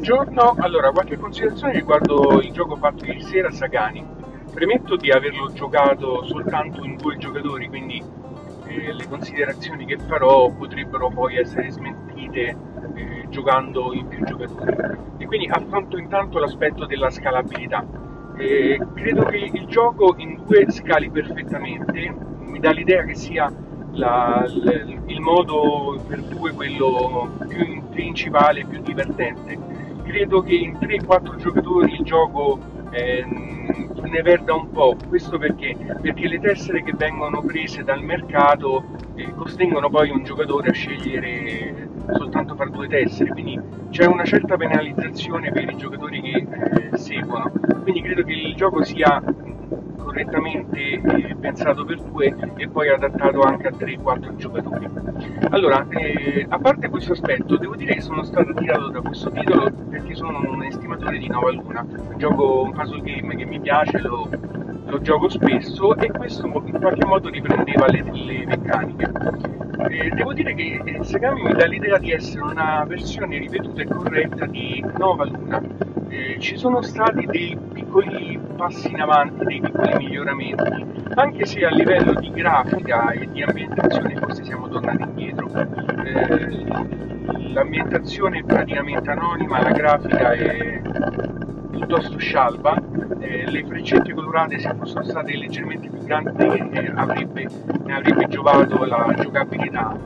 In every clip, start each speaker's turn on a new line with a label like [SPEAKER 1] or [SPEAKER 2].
[SPEAKER 1] Buongiorno, allora qualche considerazione riguardo il gioco fatto ieri sera a Sagani. Premetto di averlo giocato soltanto in due giocatori, quindi eh, le considerazioni che farò potrebbero poi essere smentite eh, giocando in più giocatori. E quindi affronto intanto l'aspetto della scalabilità. Eh, credo che il gioco in due scali perfettamente, mi dà l'idea che sia la, il, il modo per due quello più principale, più divertente. Credo che in 3-4 giocatori il gioco eh, ne perda un po', questo perché? Perché le tessere che vengono prese dal mercato eh, costringono poi un giocatore a scegliere soltanto per due tessere, quindi c'è una certa penalizzazione per i giocatori che eh, seguono, quindi credo che il gioco sia correttamente eh, pensato per due e poi adattato anche a 3-4 giocatori. Allora, eh, a parte questo aspetto, devo dire che sono stato attirato da questo titolo perché sono un estimatore di Nova Luna, un gioco, un puzzle game che mi piace, lo, lo gioco spesso e questo in qualche modo riprendeva le, le meccaniche. Eh, devo dire che eh, Segami mi dà l'idea di essere una versione ripetuta e corretta di Nova Luna. Eh, ci sono stati dei piccoli passi in avanti, dei piccoli miglioramenti, anche se a livello di grafica e di ambientazione forse siamo tornati indietro. Eh, l'ambientazione è praticamente anonima, la grafica è piuttosto scialba, eh, le freccette colorate se fossero state leggermente più grandi eh, avrebbe, ne avrebbe giovato la giocabilità.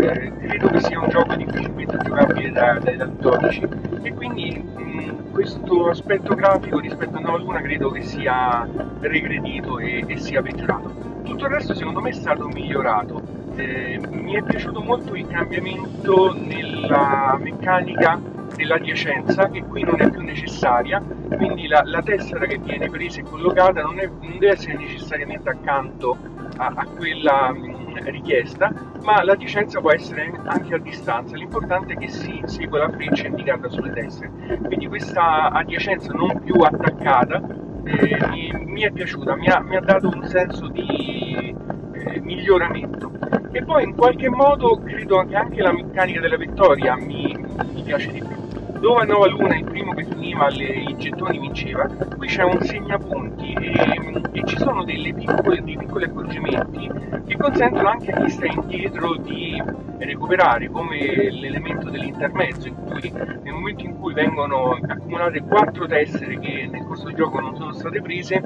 [SPEAKER 1] Eh, credo che sia un gioco difficilmente giocabile da, dai daltonici e quindi mh, questo aspetto grafico rispetto a Nova Luna credo che sia regredito e, e sia peggiorato. Tutto il resto secondo me è stato migliorato. Eh, mi è piaciuto molto il cambiamento nella meccanica dell'adiacenza che qui non è più necessaria, quindi la, la tessera che viene presa e collocata non, è, non deve essere necessariamente accanto a, a quella mh, richiesta, ma l'adiacenza può essere anche a distanza, l'importante è che si segua la freccia indicata sulle tessere. Quindi questa adiacenza non più attaccata eh, mi, mi, è piaciuta, mi ha, mi ha, dato un senso di eh, miglioramento. E poi in qualche modo credo che anche la meccanica della vittoria mi, mi piace di più dove Nova Luna il primo che finiva i gettoni vinceva, qui c'è un segnapunti e, e ci sono piccole, dei piccoli accorgimenti che consentono anche a chi sta indietro di recuperare, come l'elemento dell'intermezzo, in cui nel momento in cui vengono accumulate quattro tessere che nel corso del gioco non sono state prese,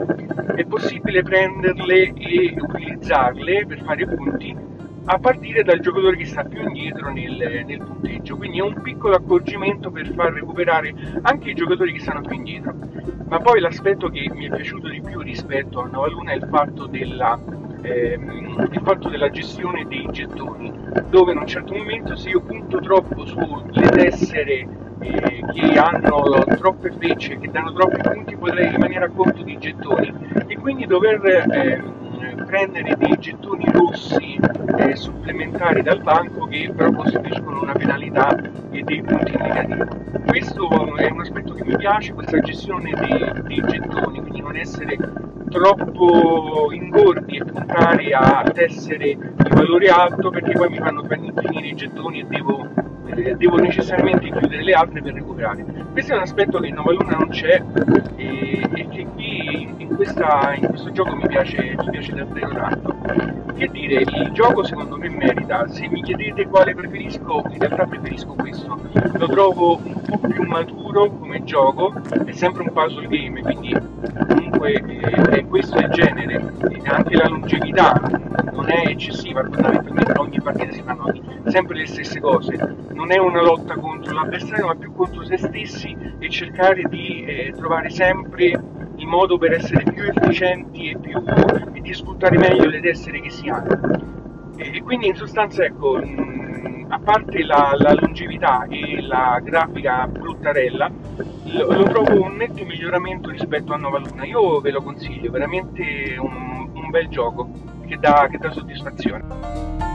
[SPEAKER 1] è possibile prenderle e utilizzarle per fare punti a partire dal giocatore che sta più indietro nel, nel, punteggio. Quindi è un piccolo accorgimento per far recuperare anche i giocatori che stanno più indietro. Ma poi l'aspetto che mi è piaciuto di più rispetto a Nova Luna è il fatto della, ehm, il fatto della gestione dei gettoni, dove in un certo momento se io punto troppo sulle tessere eh, che hanno troppe frecce, che danno troppi punti, potrei rimanere a conto di gettoni e quindi dover eh, prendere dei gettoni rossi eh, supplementari dal banco che però costituiscono una penalità e dei punti negativi. Questo è un aspetto che mi piace, questa gestione dei, dei gettoni, quindi non essere troppo ingordi e puntare a tessere di valore alto perché poi mi fanno finire i gettoni e devo, eh, devo necessariamente chiudere le altre per recuperare. Questo è un aspetto che in Nova Luna non c'è e, e questa, in, questo gioco mi piace, mi piace davvero tanto. Che dire, il gioco secondo me merita, se mi chiedete quale preferisco, in realtà preferisco questo, lo trovo un po' più maturo come gioco, è sempre un puzzle game, quindi comunque eh, questo è il genere, anche la longevità non è eccessiva, fondamentalmente ogni partita si fanno sempre le stesse cose, non è una lotta contro l'avversario ma più contro se stessi e cercare di eh, trovare sempre il modo per essere più efficienti e, più, e di sfruttare meglio le tessere che si hanno. E, quindi in sostanza ecco, mh, a parte la, la, longevità e la grafica bruttarella, lo, lo, trovo un netto miglioramento rispetto a Nova Luna. Io ve lo consiglio, veramente un, un bel gioco che dà, che dà soddisfazione.